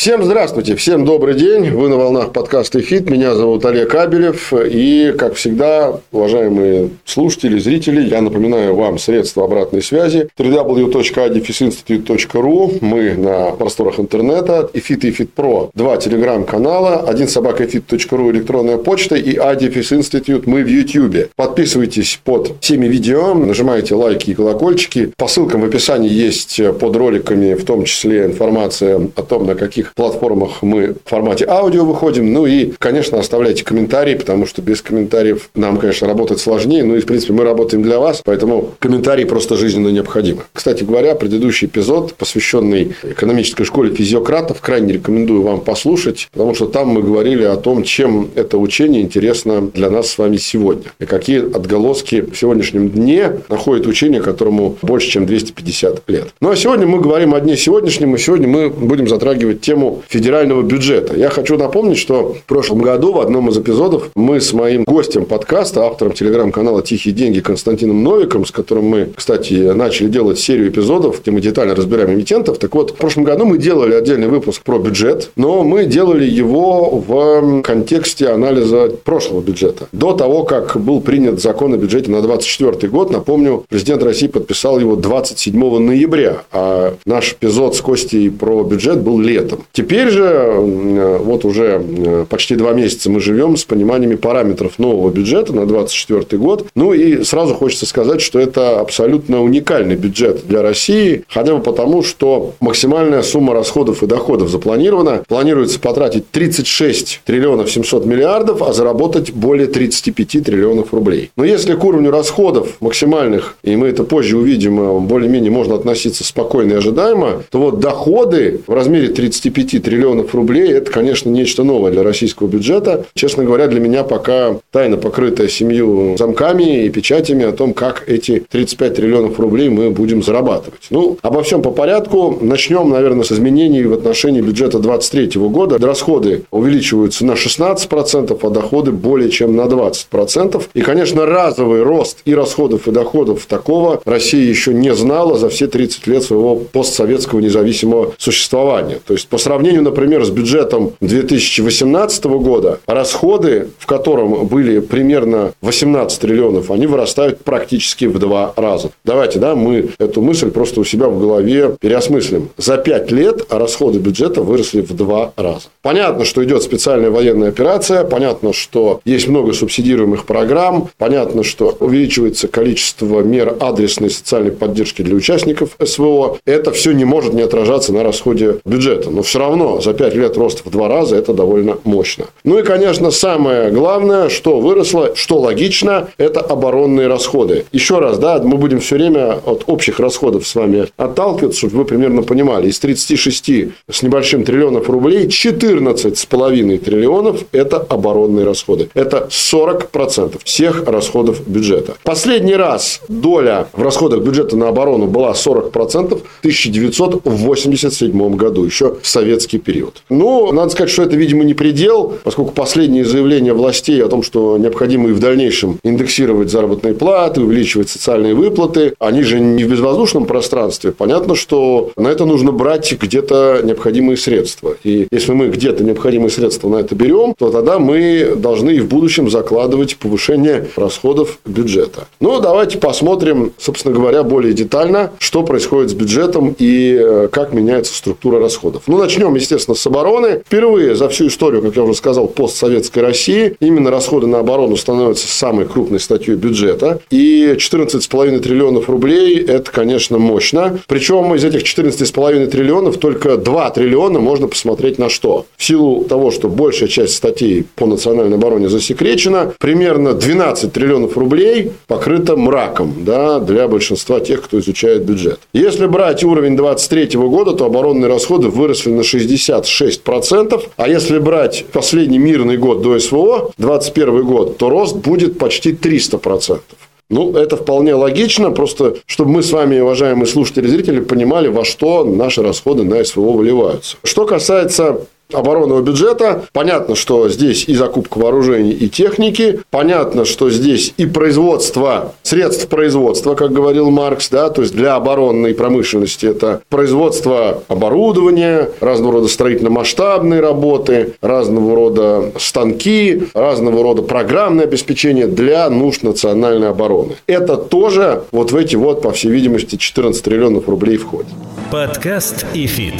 Всем здравствуйте, всем добрый день. Вы на волнах подкаста «Фит». Меня зовут Олег Кабелев. И, как всегда, уважаемые слушатели, зрители, я напоминаю вам средства обратной связи. www.adifisinstitute.ru Мы на просторах интернета. «Эфит» и «Эфит Про» два телеграм-канала. Один собака «Эфит.ру» электронная почта. И «Адифис Институт» мы в Ютьюбе. Подписывайтесь под всеми видео, нажимайте лайки и колокольчики. По ссылкам в описании есть под роликами, в том числе информация о том, на каких платформах мы в формате аудио выходим. Ну и, конечно, оставляйте комментарии, потому что без комментариев нам, конечно, работать сложнее. Ну и, в принципе, мы работаем для вас, поэтому комментарии просто жизненно необходимы. Кстати говоря, предыдущий эпизод, посвященный экономической школе физиократов, крайне рекомендую вам послушать, потому что там мы говорили о том, чем это учение интересно для нас с вами сегодня. И какие отголоски в сегодняшнем дне находит учение, которому больше, чем 250 лет. Ну, а сегодня мы говорим о дне сегодняшнем, и сегодня мы будем затрагивать тему тему федерального бюджета. Я хочу напомнить, что в прошлом году в одном из эпизодов мы с моим гостем подкаста, автором телеграм-канала «Тихие деньги» Константином Новиком, с которым мы, кстати, начали делать серию эпизодов, где мы детально разбираем эмитентов. Так вот, в прошлом году мы делали отдельный выпуск про бюджет, но мы делали его в контексте анализа прошлого бюджета. До того, как был принят закон о бюджете на 2024 год, напомню, президент России подписал его 27 ноября, а наш эпизод с Костей про бюджет был летом. Теперь же, э, вот уже э, почти два месяца мы живем с пониманиями параметров нового бюджета на 2024 год. Ну и сразу хочется сказать, что это абсолютно уникальный бюджет для России, хотя бы потому, что максимальная сумма расходов и доходов запланирована. Планируется потратить 36 триллионов 700 миллиардов, а заработать более 35 триллионов рублей. Но если к уровню расходов максимальных, и мы это позже увидим, э, более-менее можно относиться спокойно и ожидаемо, то вот доходы в размере 35 5 триллионов рублей – это, конечно, нечто новое для российского бюджета. Честно говоря, для меня пока тайна, покрытая семью замками и печатями о том, как эти 35 триллионов рублей мы будем зарабатывать. Ну, обо всем по порядку. Начнем, наверное, с изменений в отношении бюджета 2023 года. Расходы увеличиваются на 16%, а доходы более чем на 20%. И, конечно, разовый рост и расходов, и доходов такого Россия еще не знала за все 30 лет своего постсоветского независимого существования. То есть, по сравнению, например, с бюджетом 2018 года, расходы, в котором были примерно 18 триллионов, они вырастают практически в два раза. Давайте, да, мы эту мысль просто у себя в голове переосмыслим. За пять лет расходы бюджета выросли в два раза. Понятно, что идет специальная военная операция, понятно, что есть много субсидируемых программ, понятно, что увеличивается количество мер адресной социальной поддержки для участников СВО. Это все не может не отражаться на расходе бюджета. Но все равно за 5 лет рост в два раза это довольно мощно. Ну и, конечно, самое главное, что выросло, что логично, это оборонные расходы. Еще раз, да, мы будем все время от общих расходов с вами отталкиваться, чтобы вы примерно понимали. Из 36 с небольшим триллионов рублей 14,5 триллионов – это оборонные расходы. Это 40% всех расходов бюджета. Последний раз доля в расходах бюджета на оборону была 40% в 1987 году, еще в советский период. Но надо сказать, что это, видимо, не предел, поскольку последние заявления властей о том, что необходимо и в дальнейшем индексировать заработные платы, увеличивать социальные выплаты, они же не в безвоздушном пространстве. Понятно, что на это нужно брать где-то необходимые средства. И если мы где-то необходимые средства на это берем, то тогда мы должны и в будущем закладывать повышение расходов бюджета. Ну, давайте посмотрим, собственно говоря, более детально, что происходит с бюджетом и э, как меняется структура расходов. Ну, начнем естественно, с обороны. Впервые за всю историю, как я уже сказал, постсоветской России, именно расходы на оборону становятся самой крупной статьей бюджета. И 14,5 триллионов рублей – это, конечно, мощно. Причем из этих 14,5 триллионов только 2 триллиона можно посмотреть на что. В силу того, что большая часть статей по национальной обороне засекречена, примерно 12 триллионов рублей покрыто мраком да, для большинства тех, кто изучает бюджет. Если брать уровень 2023 года, то оборонные расходы выросли на на 66%. А если брать последний мирный год до СВО, 21 год, то рост будет почти 300%. Ну, это вполне логично, просто чтобы мы с вами, уважаемые слушатели и зрители, понимали, во что наши расходы на СВО выливаются. Что касается оборонного бюджета. Понятно, что здесь и закупка вооружений, и техники. Понятно, что здесь и производство, средств производства, как говорил Маркс, да, то есть для оборонной промышленности это производство оборудования, разного рода строительно-масштабные работы, разного рода станки, разного рода программное обеспечение для нужд национальной обороны. Это тоже вот в эти вот, по всей видимости, 14 триллионов рублей входит. Подкаст и фит.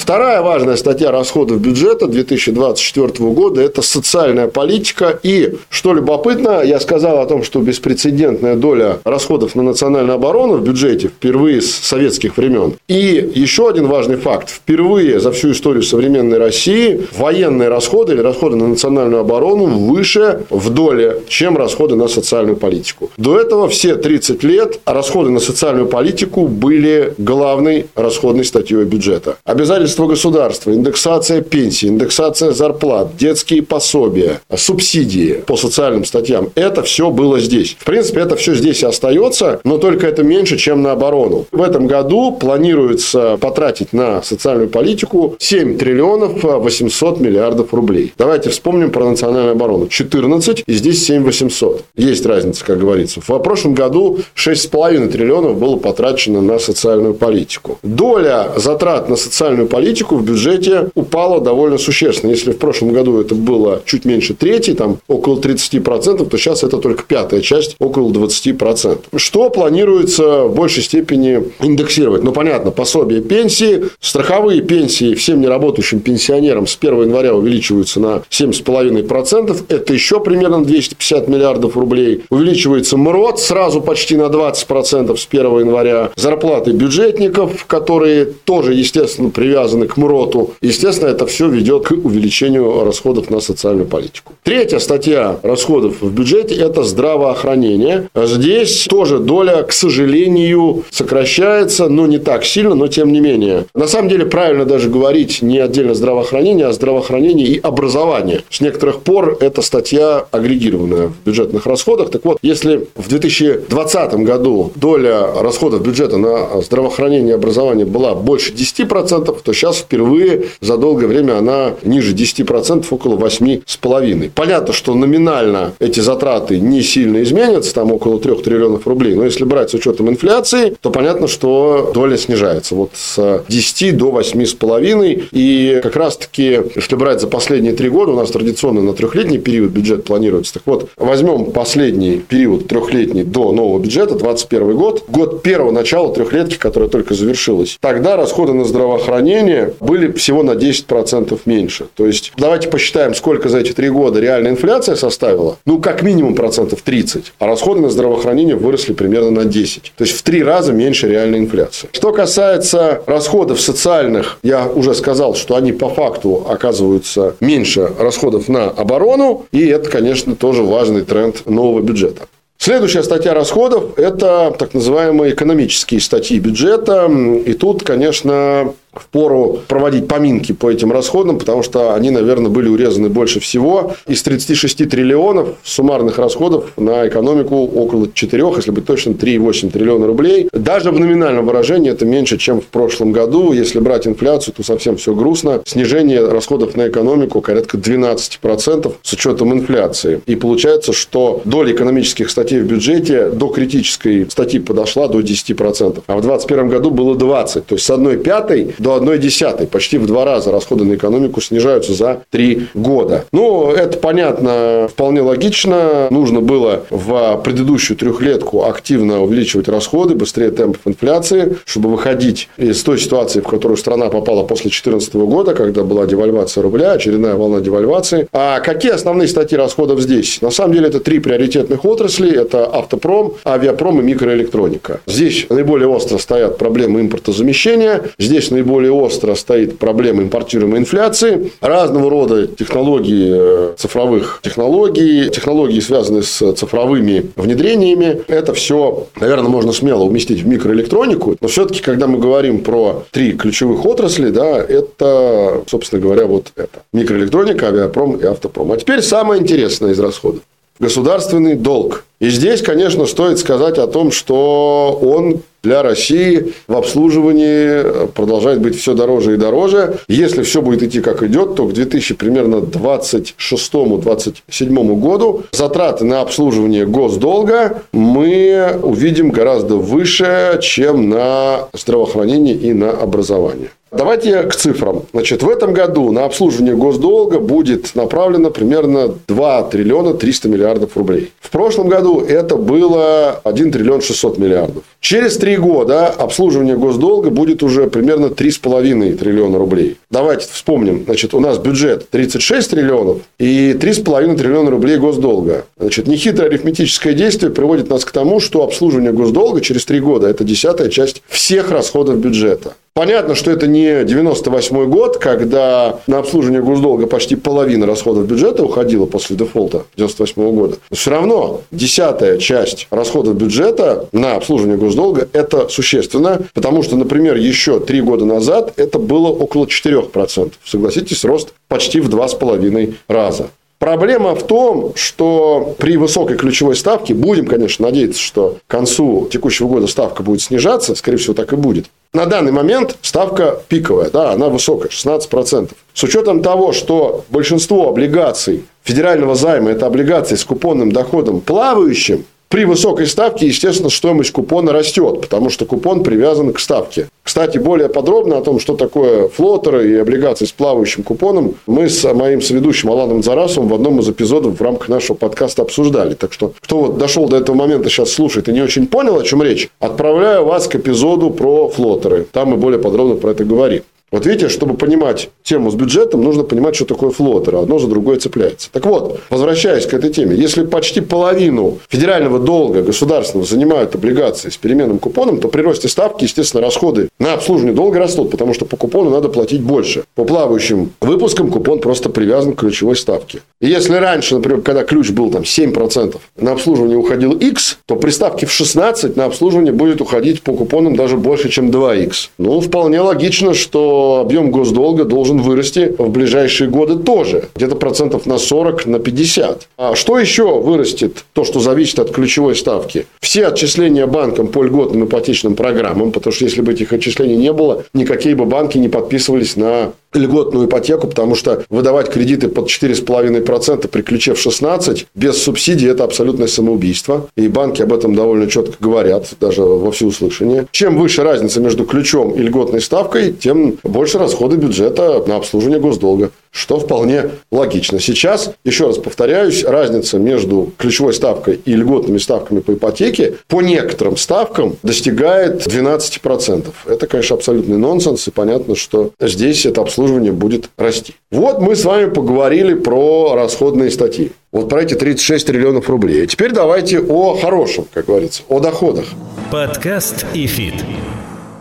Вторая важная статья расходов бюджета 2024 года – это социальная политика. И, что любопытно, я сказал о том, что беспрецедентная доля расходов на национальную оборону в бюджете впервые с советских времен. И еще один важный факт. Впервые за всю историю современной России военные расходы или расходы на национальную оборону выше в доле, чем расходы на социальную политику. До этого все 30 лет расходы на социальную политику были главной расходной статьей бюджета. Обязательно обязательства государства, индексация пенсий, индексация зарплат, детские пособия, субсидии по социальным статьям. Это все было здесь. В принципе, это все здесь и остается, но только это меньше, чем на оборону. В этом году планируется потратить на социальную политику 7 триллионов 800 миллиардов рублей. Давайте вспомним про национальную оборону. 14 и здесь 7 800. Есть разница, как говорится. В прошлом году 6,5 триллионов было потрачено на социальную политику. Доля затрат на социальную политику политику в бюджете упала довольно существенно. Если в прошлом году это было чуть меньше трети, там около 30%, то сейчас это только пятая часть, около 20%. Что планируется в большей степени индексировать? Ну, понятно, пособие пенсии, страховые пенсии всем неработающим пенсионерам с 1 января увеличиваются на 7,5%. Это еще примерно 250 миллиардов рублей. Увеличивается МРОД сразу почти на 20% с 1 января. Зарплаты бюджетников, которые тоже, естественно, привязаны привязаны к МРОТу. Естественно, это все ведет к увеличению расходов на социальную политику. Третья статья расходов в бюджете – это здравоохранение. Здесь тоже доля, к сожалению, сокращается, но не так сильно, но тем не менее. На самом деле, правильно даже говорить не отдельно здравоохранение, а здравоохранение и образование. С некоторых пор эта статья агрегированная в бюджетных расходах. Так вот, если в 2020 году доля расходов бюджета на здравоохранение и образование была больше 10%, то сейчас впервые за долгое время она ниже 10%, около 8,5%. Понятно, что номинально эти затраты не сильно изменятся, там около 3 триллионов рублей, но если брать с учетом инфляции, то понятно, что доля снижается вот с 10 до 8,5%. И как раз-таки, если брать за последние три года, у нас традиционно на трехлетний период бюджет планируется. Так вот, возьмем последний период трехлетний до нового бюджета, 2021 год, год первого начала трехлетки, которая только завершилась. Тогда расходы на здравоохранение населения были всего на 10% меньше. То есть, давайте посчитаем, сколько за эти три года реальная инфляция составила. Ну, как минимум процентов 30. А расходы на здравоохранение выросли примерно на 10. То есть, в три раза меньше реальной инфляции. Что касается расходов социальных, я уже сказал, что они по факту оказываются меньше расходов на оборону. И это, конечно, тоже важный тренд нового бюджета. Следующая статья расходов – это так называемые экономические статьи бюджета. И тут, конечно, в пору проводить поминки по этим расходам, потому что они, наверное, были урезаны больше всего. Из 36 триллионов суммарных расходов на экономику около 4, если быть точным, 3,8 триллиона рублей. Даже в номинальном выражении это меньше, чем в прошлом году. Если брать инфляцию, то совсем все грустно. Снижение расходов на экономику порядка 12% с учетом инфляции. И получается, что доля экономических статей в бюджете до критической статьи подошла до 10%. А в 2021 году было 20%. То есть, с одной пятой до 1 десятой. Почти в два раза расходы на экономику снижаются за три года. Ну, это понятно, вполне логично. Нужно было в предыдущую трехлетку активно увеличивать расходы, быстрее темпов инфляции, чтобы выходить из той ситуации, в которую страна попала после 2014 года, когда была девальвация рубля, очередная волна девальвации. А какие основные статьи расходов здесь? На самом деле, это три приоритетных отрасли. Это автопром, авиапром и микроэлектроника. Здесь наиболее остро стоят проблемы импортозамещения. Здесь наиболее наиболее остро стоит проблема импортируемой инфляции, разного рода технологии, э, цифровых технологий, технологии, связанные с цифровыми внедрениями. Это все, наверное, можно смело уместить в микроэлектронику. Но все-таки, когда мы говорим про три ключевых отрасли, да, это, собственно говоря, вот это. Микроэлектроника, авиапром и автопром. А теперь самое интересное из расходов. Государственный долг. И здесь, конечно, стоит сказать о том, что он для России в обслуживании продолжает быть все дороже и дороже. Если все будет идти как идет, то к 2026-2027 году затраты на обслуживание госдолга мы увидим гораздо выше, чем на здравоохранение и на образование. Давайте к цифрам. Значит, в этом году на обслуживание госдолга будет направлено примерно 2 триллиона 300 миллиардов рублей. В прошлом году это было 1 триллион 600 миллиардов. Через три года обслуживание госдолга будет уже примерно 3,5 триллиона рублей. Давайте вспомним. Значит, у нас бюджет 36 триллионов и 3,5 триллиона рублей госдолга. Значит, нехитрое арифметическое действие приводит нас к тому, что обслуживание госдолга через три года – это десятая часть всех расходов бюджета. Понятно, что это не 98 год, когда на обслуживание госдолга почти половина расходов бюджета уходила после дефолта 98 года. Но все равно десятая часть расходов бюджета на обслуживание госдолга – это существенно, потому что, например, еще три года назад это было около 4%. Согласитесь, рост почти в два с половиной раза. Проблема в том, что при высокой ключевой ставке, будем, конечно, надеяться, что к концу текущего года ставка будет снижаться, скорее всего, так и будет. На данный момент ставка пиковая, да, она высокая, 16%. С учетом того, что большинство облигаций федерального займа – это облигации с купонным доходом плавающим, при высокой ставке, естественно, стоимость купона растет, потому что купон привязан к ставке. Кстати, более подробно о том, что такое флотеры и облигации с плавающим купоном, мы с моим соведущим Аланом Зарасовым в одном из эпизодов в рамках нашего подкаста обсуждали. Так что, кто вот дошел до этого момента, сейчас слушает и не очень понял, о чем речь, отправляю вас к эпизоду про флотеры. Там мы более подробно про это говорим. Вот видите, чтобы понимать тему с бюджетом, нужно понимать, что такое флотер. Одно за другое цепляется. Так вот, возвращаясь к этой теме. Если почти половину федерального долга государственного занимают облигации с переменным купоном, то при росте ставки, естественно, расходы на обслуживание долга растут, потому что по купону надо платить больше. По плавающим выпускам купон просто привязан к ключевой ставке. И если раньше, например, когда ключ был там 7%, на обслуживание уходил X, то при ставке в 16 на обслуживание будет уходить по купонам даже больше, чем 2X. Ну, вполне логично, что объем госдолга должен вырасти в ближайшие годы тоже. Где-то процентов на 40, на 50. А что еще вырастет? То, что зависит от ключевой ставки. Все отчисления банкам по льготным ипотечным программам, потому что если бы этих отчислений не было, никакие бы банки не подписывались на льготную ипотеку, потому что выдавать кредиты под 4,5% при ключе в 16 без субсидий – это абсолютное самоубийство. И банки об этом довольно четко говорят, даже во всеуслышание. Чем выше разница между ключом и льготной ставкой, тем больше расходы бюджета на обслуживание госдолга что вполне логично. Сейчас, еще раз повторяюсь, разница между ключевой ставкой и льготными ставками по ипотеке по некоторым ставкам достигает 12%. Это, конечно, абсолютный нонсенс, и понятно, что здесь это обслуживание будет расти. Вот мы с вами поговорили про расходные статьи. Вот про эти 36 триллионов рублей. Теперь давайте о хорошем, как говорится, о доходах. Подкаст и фит.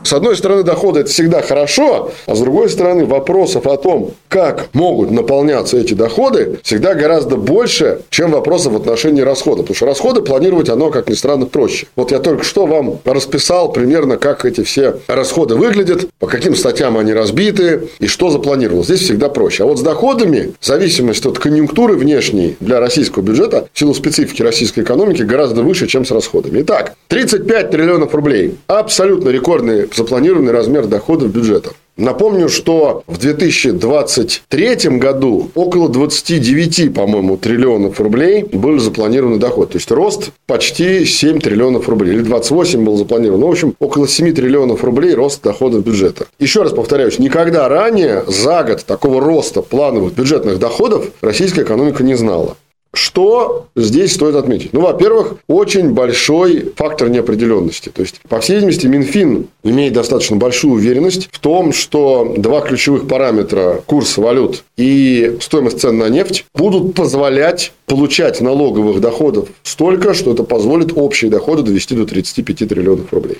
С одной стороны, доходы – это всегда хорошо, а с другой стороны, вопросов о том, как могут наполняться эти доходы, всегда гораздо больше, чем вопросов в отношении расходов. Потому что расходы планировать оно, как ни странно, проще. Вот я только что вам расписал примерно, как эти все расходы выглядят, по каким статьям они разбиты и что запланировалось. Здесь всегда проще. А вот с доходами, в зависимости от конъюнктуры внешней для российского бюджета, в силу специфики российской экономики, гораздо выше, чем с расходами. Итак, 35 триллионов рублей. Абсолютно рекордный запланированный размер доходов бюджета. Напомню, что в 2023 году около 29, по-моему, триллионов рублей был запланированный доход. То есть, рост почти 7 триллионов рублей. Или 28 был запланирован. Ну, в общем, около 7 триллионов рублей рост доходов бюджета. Еще раз повторяюсь, никогда ранее за год такого роста плановых бюджетных доходов российская экономика не знала. Что здесь стоит отметить? Ну, во-первых, очень большой фактор неопределенности. То есть, по всей видимости, Минфин имеет достаточно большую уверенность в том, что два ключевых параметра – курс валют и стоимость цен на нефть – будут позволять получать налоговых доходов столько, что это позволит общие доходы довести до 35 триллионов рублей.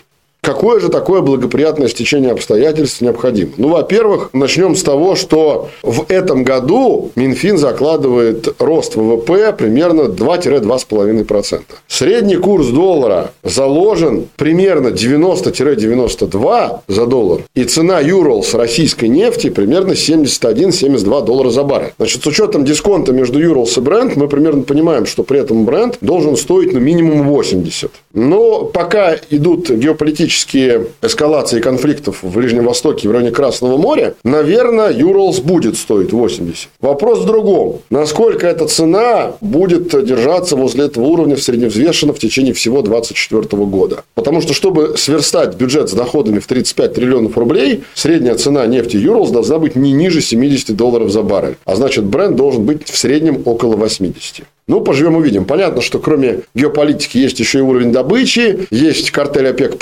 Какое же такое благоприятное стечение обстоятельств необходимо? Ну, во-первых, начнем с того, что в этом году Минфин закладывает рост ВВП примерно 2-2,5%. Средний курс доллара заложен примерно 90-92 за доллар. И цена Юрлс российской нефти примерно 71-72 доллара за баррель. Значит, с учетом дисконта между Юрлс и бренд, мы примерно понимаем, что при этом бренд должен стоить ну, минимум 80. Но пока идут геополитические эскалации конфликтов в Ближнем Востоке в районе Красного моря, наверное, Юрлс будет стоить 80. Вопрос в другом. Насколько эта цена будет держаться возле этого уровня в средневзвешенно в течение всего 2024 года. Потому что, чтобы сверстать бюджет с доходами в 35 триллионов рублей, средняя цена нефти Юрлс должна быть не ниже 70 долларов за баррель. А значит, бренд должен быть в среднем около 80. Ну, поживем увидим. Понятно, что кроме геополитики есть еще и уровень добычи, есть картель ОПЕК+,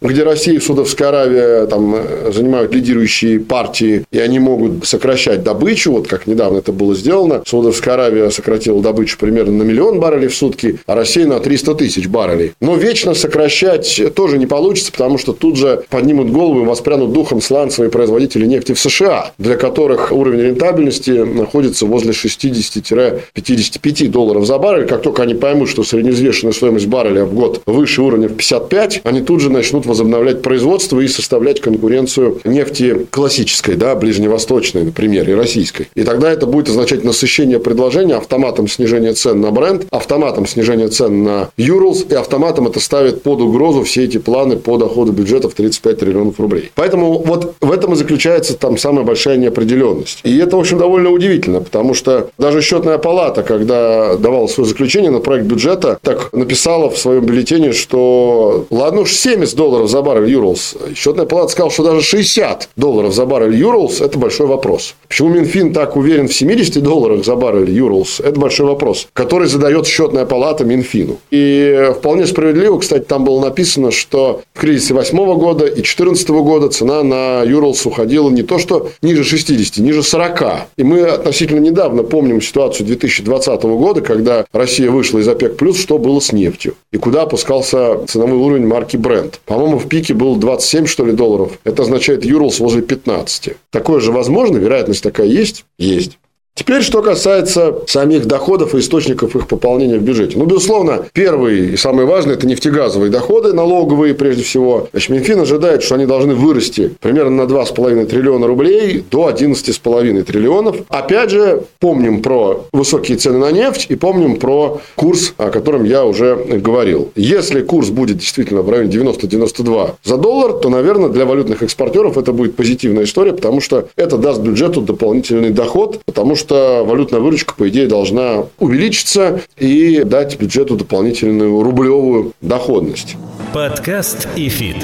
где Россия и Судовская Аравия там, э, занимают лидирующие партии, и они могут сокращать добычу, вот как недавно это было сделано. Судовская Аравия сократила добычу примерно на миллион баррелей в сутки, а Россия на 300 тысяч баррелей. Но вечно сокращать тоже не получится, потому что тут же поднимут голову и воспрянут духом сланцевые производители нефти в США, для которых уровень рентабельности находится возле 60-55 долларов долларов за баррель, как только они поймут, что средневзвешенная стоимость барреля в год выше уровня в 55, они тут же начнут возобновлять производство и составлять конкуренцию нефти классической, да, ближневосточной, например, и российской. И тогда это будет означать насыщение предложения, автоматом снижение цен на бренд, автоматом снижение цен на Юрлс, и автоматом это ставит под угрозу все эти планы по доходу бюджета в 35 триллионов рублей. Поэтому вот в этом и заключается там самая большая неопределенность. И это, в общем, довольно удивительно, потому что даже счетная палата, когда давала свое заключение на проект бюджета, так написала в своем бюллетене, что ладно уж 70 долларов за баррель Юрлс. Счетная палата сказала, что даже 60 долларов за баррель Юрлс – это большой вопрос. Почему Минфин так уверен в 70 долларах за баррель Юрлс – это большой вопрос, который задает счетная палата Минфину. И вполне справедливо, кстати, там было написано, что в кризисе 2008 года и 2014 года цена на Юрлс уходила не то, что ниже 60, ниже 40. И мы относительно недавно помним ситуацию 2020 года, когда Россия вышла из ОПЕК+, плюс, что было с нефтью? И куда опускался ценовой уровень марки Brent? По-моему, в пике был 27, что ли, долларов. Это означает Юрлс возле 15. Такое же возможно? Вероятность такая есть? Есть. Теперь, что касается самих доходов и источников их пополнения в бюджете. Ну, безусловно, первый и самый важный – это нефтегазовые доходы, налоговые прежде всего. Значит, Минфин ожидает, что они должны вырасти примерно на 2,5 триллиона рублей до 11,5 триллионов. Опять же, помним про высокие цены на нефть и помним про курс, о котором я уже говорил. Если курс будет действительно в районе 90-92 за доллар, то, наверное, для валютных экспортеров это будет позитивная история, потому что это даст бюджету дополнительный доход, потому что что валютная выручка, по идее, должна увеличиться и дать бюджету дополнительную рублевую доходность. Подкаст и фит.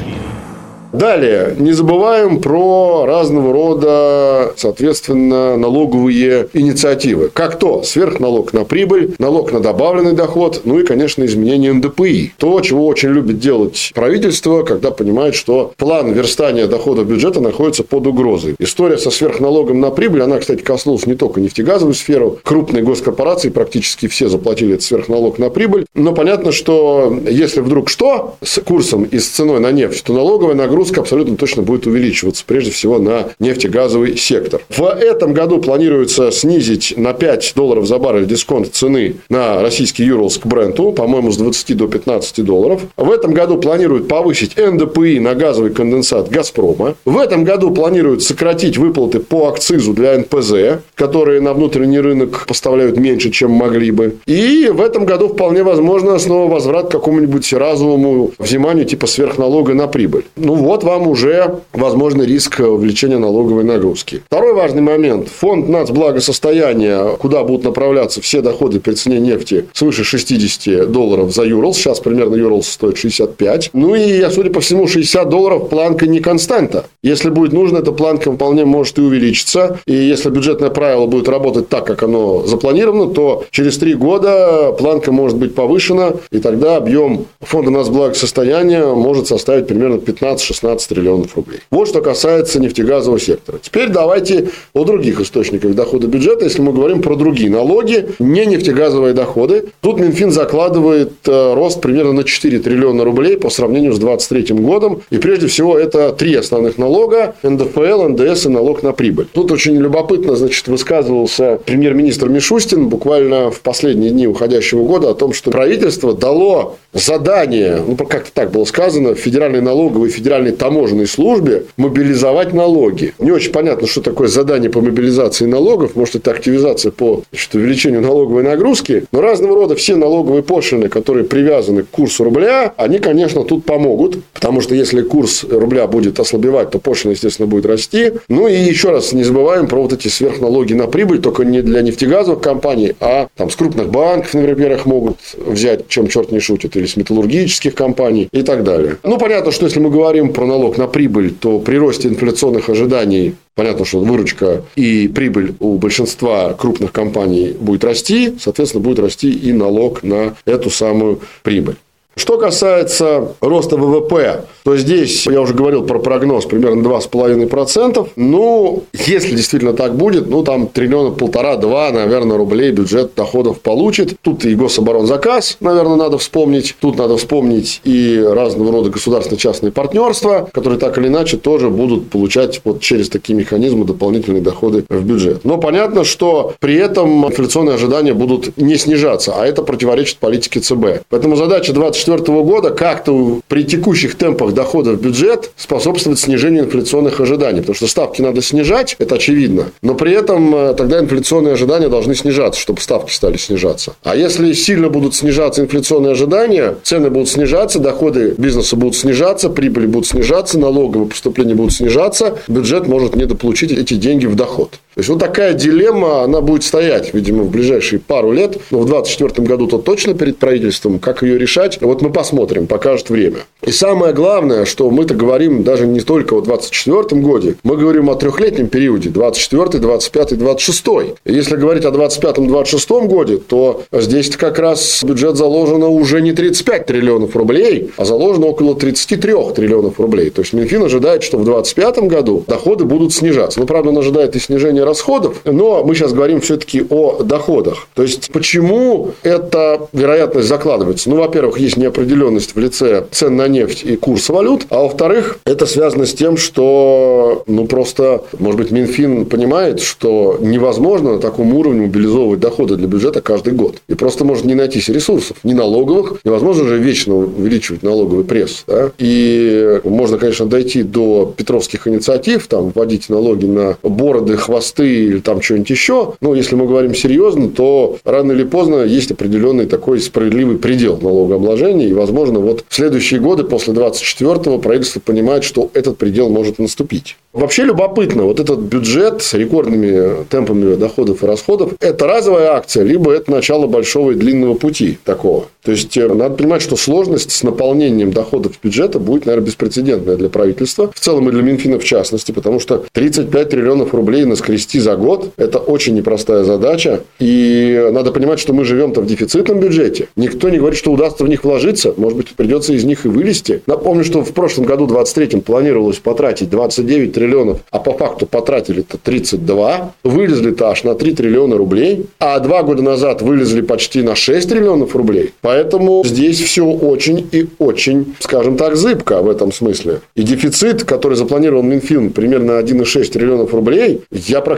Далее, не забываем про разного рода, соответственно, налоговые инициативы. Как то сверхналог на прибыль, налог на добавленный доход, ну и, конечно, изменение НДПИ. То, чего очень любит делать правительство, когда понимает, что план верстания дохода бюджета находится под угрозой. История со сверхналогом на прибыль, она, кстати, коснулась не только нефтегазовую сферу. Крупные госкорпорации практически все заплатили этот сверхналог на прибыль. Но понятно, что если вдруг что с курсом и с ценой на нефть, то налоговая нагрузка нагрузка абсолютно точно будет увеличиваться, прежде всего на нефтегазовый сектор. В этом году планируется снизить на 5 долларов за баррель дисконт цены на российский Юрлс к бренду, по-моему, с 20 до 15 долларов. В этом году планируют повысить НДПИ на газовый конденсат «Газпрома». В этом году планируют сократить выплаты по акцизу для НПЗ, которые на внутренний рынок поставляют меньше, чем могли бы. И в этом году вполне возможно снова возврат к какому-нибудь разовому взиманию типа сверхналога на прибыль. Ну вот, вам уже возможный риск увеличения налоговой нагрузки. Второй важный момент. Фонд нацблагосостояния, куда будут направляться все доходы при цене нефти свыше 60 долларов за Юрлс. Сейчас примерно Юрлс стоит 65. Ну и, судя по всему, 60 долларов планка не константа. Если будет нужно, эта планка вполне может и увеличиться. И если бюджетное правило будет работать так, как оно запланировано, то через три года планка может быть повышена, и тогда объем фонда нацблагосостояния может составить примерно 15 16 триллионов рублей. Вот что касается нефтегазового сектора. Теперь давайте о других источниках дохода бюджета, если мы говорим про другие налоги, не нефтегазовые доходы. Тут Минфин закладывает э, рост примерно на 4 триллиона рублей по сравнению с 2023 годом. И прежде всего это три основных налога – НДФЛ, НДС и налог на прибыль. Тут очень любопытно, значит, высказывался премьер-министр Мишустин буквально в последние дни уходящего года о том, что правительство дало задание, ну, как-то так было сказано, Федеральной налоговой и Федеральной таможенной службе мобилизовать налоги. Не очень понятно, что такое задание по мобилизации налогов. Может, это активизация по значит, увеличению налоговой нагрузки. Но разного рода все налоговые пошлины, которые привязаны к курсу рубля, они, конечно, тут помогут. Потому что если курс рубля будет ослабевать, то пошлина, естественно, будет расти. Ну и еще раз не забываем про вот эти сверхналоги на прибыль, только не для нефтегазовых компаний, а там с крупных банков, например, их могут взять, чем черт не шутит, или с металлургических компаний и так далее. Ну, понятно, что если мы говорим про налог на прибыль, то при росте инфляционных ожиданий Понятно, что выручка и прибыль у большинства крупных компаний будет расти, соответственно, будет расти и налог на эту самую прибыль. Что касается роста ВВП, то здесь, я уже говорил про прогноз, примерно 2,5%. Ну, если действительно так будет, ну, там триллиона полтора-два, наверное, рублей бюджет доходов получит. Тут и гособоронзаказ, наверное, надо вспомнить. Тут надо вспомнить и разного рода государственно-частные партнерства, которые так или иначе тоже будут получать вот через такие механизмы дополнительные доходы в бюджет. Но понятно, что при этом инфляционные ожидания будут не снижаться, а это противоречит политике ЦБ. Поэтому задача 24 2024 года как-то при текущих темпах дохода в бюджет способствовать снижению инфляционных ожиданий. Потому что ставки надо снижать, это очевидно. Но при этом э, тогда инфляционные ожидания должны снижаться, чтобы ставки стали снижаться. А если сильно будут снижаться инфляционные ожидания, цены будут снижаться, доходы бизнеса будут снижаться, прибыли будут снижаться, налоговые поступления будут снижаться, бюджет может недополучить эти деньги в доход. То есть вот такая дилемма, она будет стоять, видимо, в ближайшие пару лет. Но в 2024 году то точно перед правительством. Как ее решать? Вот мы посмотрим, покажет время. И самое главное, что мы-то говорим даже не только о 2024 годе, мы говорим о трехлетнем периоде 24, 25, 26. И если говорить о 25-26 годе, то здесь как раз бюджет заложено уже не 35 триллионов рублей, а заложено около 33 триллионов рублей. То есть Минфин ожидает, что в 2025 году доходы будут снижаться. Ну, правда, он ожидает и снижение расходов, но мы сейчас говорим все-таки о доходах. То есть, почему эта вероятность закладывается? Ну, во-первых, есть неопределенность в лице цен на нефть и курс валют, а во-вторых, это связано с тем, что, ну, просто, может быть, Минфин понимает, что невозможно на таком уровне мобилизовывать доходы для бюджета каждый год. И просто может не найтись ресурсов, ни налоговых, невозможно же вечно увеличивать налоговый пресс. Да? И можно, конечно, дойти до петровских инициатив, там, вводить налоги на бороды, хвосты, мосты или там что-нибудь еще. Но если мы говорим серьезно, то рано или поздно есть определенный такой справедливый предел налогообложения. И, возможно, вот в следующие годы, после 24-го, правительство понимает, что этот предел может наступить. Вообще любопытно, вот этот бюджет с рекордными темпами доходов и расходов, это разовая акция, либо это начало большого и длинного пути такого. То есть, э, надо понимать, что сложность с наполнением доходов бюджета будет, наверное, беспрецедентная для правительства. В целом и для Минфина в частности, потому что 35 триллионов рублей наскрести за год – это очень непростая задача. И надо понимать, что мы живем-то в дефицитном бюджете. Никто не говорит, что удастся в них вложиться. Может быть, придется из них и вылезти. Напомню, что в прошлом году, 23-м, планировалось потратить 29 триллионов а по факту потратили-то 32, вылезли-то аж на 3 триллиона рублей, а два года назад вылезли почти на 6 триллионов рублей. Поэтому здесь все очень и очень, скажем так, зыбко в этом смысле. И дефицит, который запланировал Минфин, примерно 1,6 триллионов рублей, я практически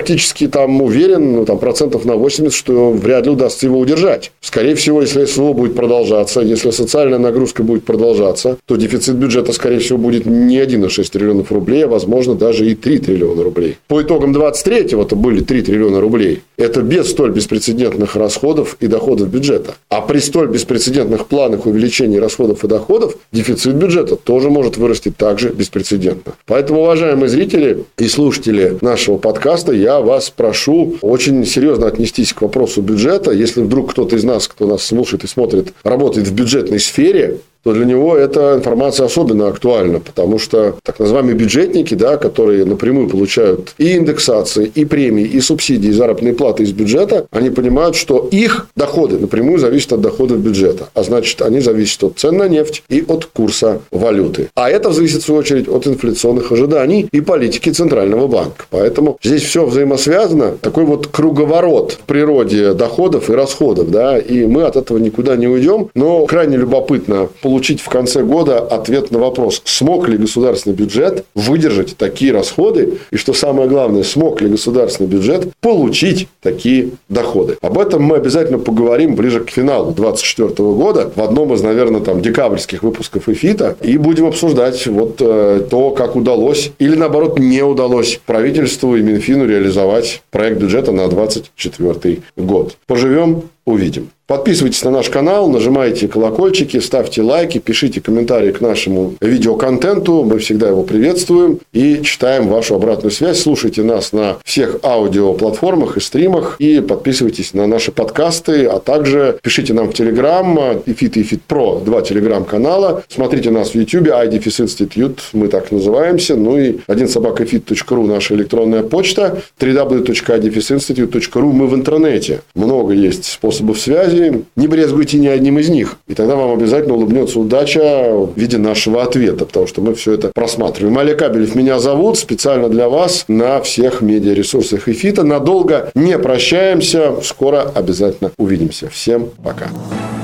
там уверен, ну, там процентов на 80, что вряд ли удастся его удержать. Скорее всего, если СВО будет продолжаться, если социальная нагрузка будет продолжаться, то дефицит бюджета, скорее всего, будет не 1,6 триллионов рублей, а, возможно, даже и 3 триллиона рублей. По итогам 23-го это были 3 триллиона рублей. Это без столь беспрецедентных расходов и доходов бюджета. А при столь беспрецедентных планах увеличения расходов и доходов дефицит бюджета тоже может вырасти также беспрецедентно. Поэтому, уважаемые зрители и слушатели нашего подкаста, я вас прошу очень серьезно отнестись к вопросу бюджета. Если вдруг кто-то из нас, кто нас слушает и смотрит, работает в бюджетной сфере, то для него эта информация особенно актуальна, потому что так называемые бюджетники, да, которые напрямую получают и индексации, и премии, и субсидии, и заработные платы из бюджета, они понимают, что их доходы напрямую зависят от доходов бюджета. А значит, они зависят от цен на нефть и от курса валюты. А это зависит, в свою очередь, от инфляционных ожиданий и политики Центрального банка. Поэтому здесь все взаимосвязано. Такой вот круговорот в природе доходов и расходов. Да, и мы от этого никуда не уйдем. Но крайне любопытно получить в конце года ответ на вопрос, смог ли государственный бюджет выдержать такие расходы, и что самое главное, смог ли государственный бюджет получить такие доходы. Об этом мы обязательно поговорим ближе к финалу 2024 года в одном из, наверное, там декабрьских выпусков ЭФИТа, и будем обсуждать вот э, то, как удалось или, наоборот, не удалось правительству и Минфину реализовать проект бюджета на 2024 год. Поживем, увидим. Подписывайтесь на наш канал, нажимайте колокольчики, ставьте лайки, пишите комментарии к нашему видеоконтенту. Мы всегда его приветствуем и читаем вашу обратную связь. Слушайте нас на всех аудиоплатформах и стримах. И подписывайтесь на наши подкасты, а также пишите нам в Телеграм, EFIT и EFIT Pro, два телеграм-канала. Смотрите нас в YouTube, IDFIS Institute, мы так называемся. Ну и один собака EFIT.ru наша электронная почта, www.idfisinstitute.ru мы в интернете. Много есть способов связи связи, не брезгуйте ни одним из них. И тогда вам обязательно улыбнется удача в виде нашего ответа, потому что мы все это просматриваем. Олег Кабелев меня зовут специально для вас на всех медиаресурсах Эфита. Надолго не прощаемся. Скоро обязательно увидимся. Всем пока.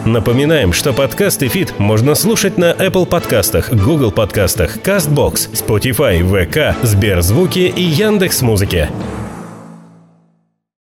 Напоминаем, что подкаст «Эфит» можно слушать на Apple подкастах, Google подкастах, CastBox, Spotify, VK, Сберзвуки и Яндекс.Музыке.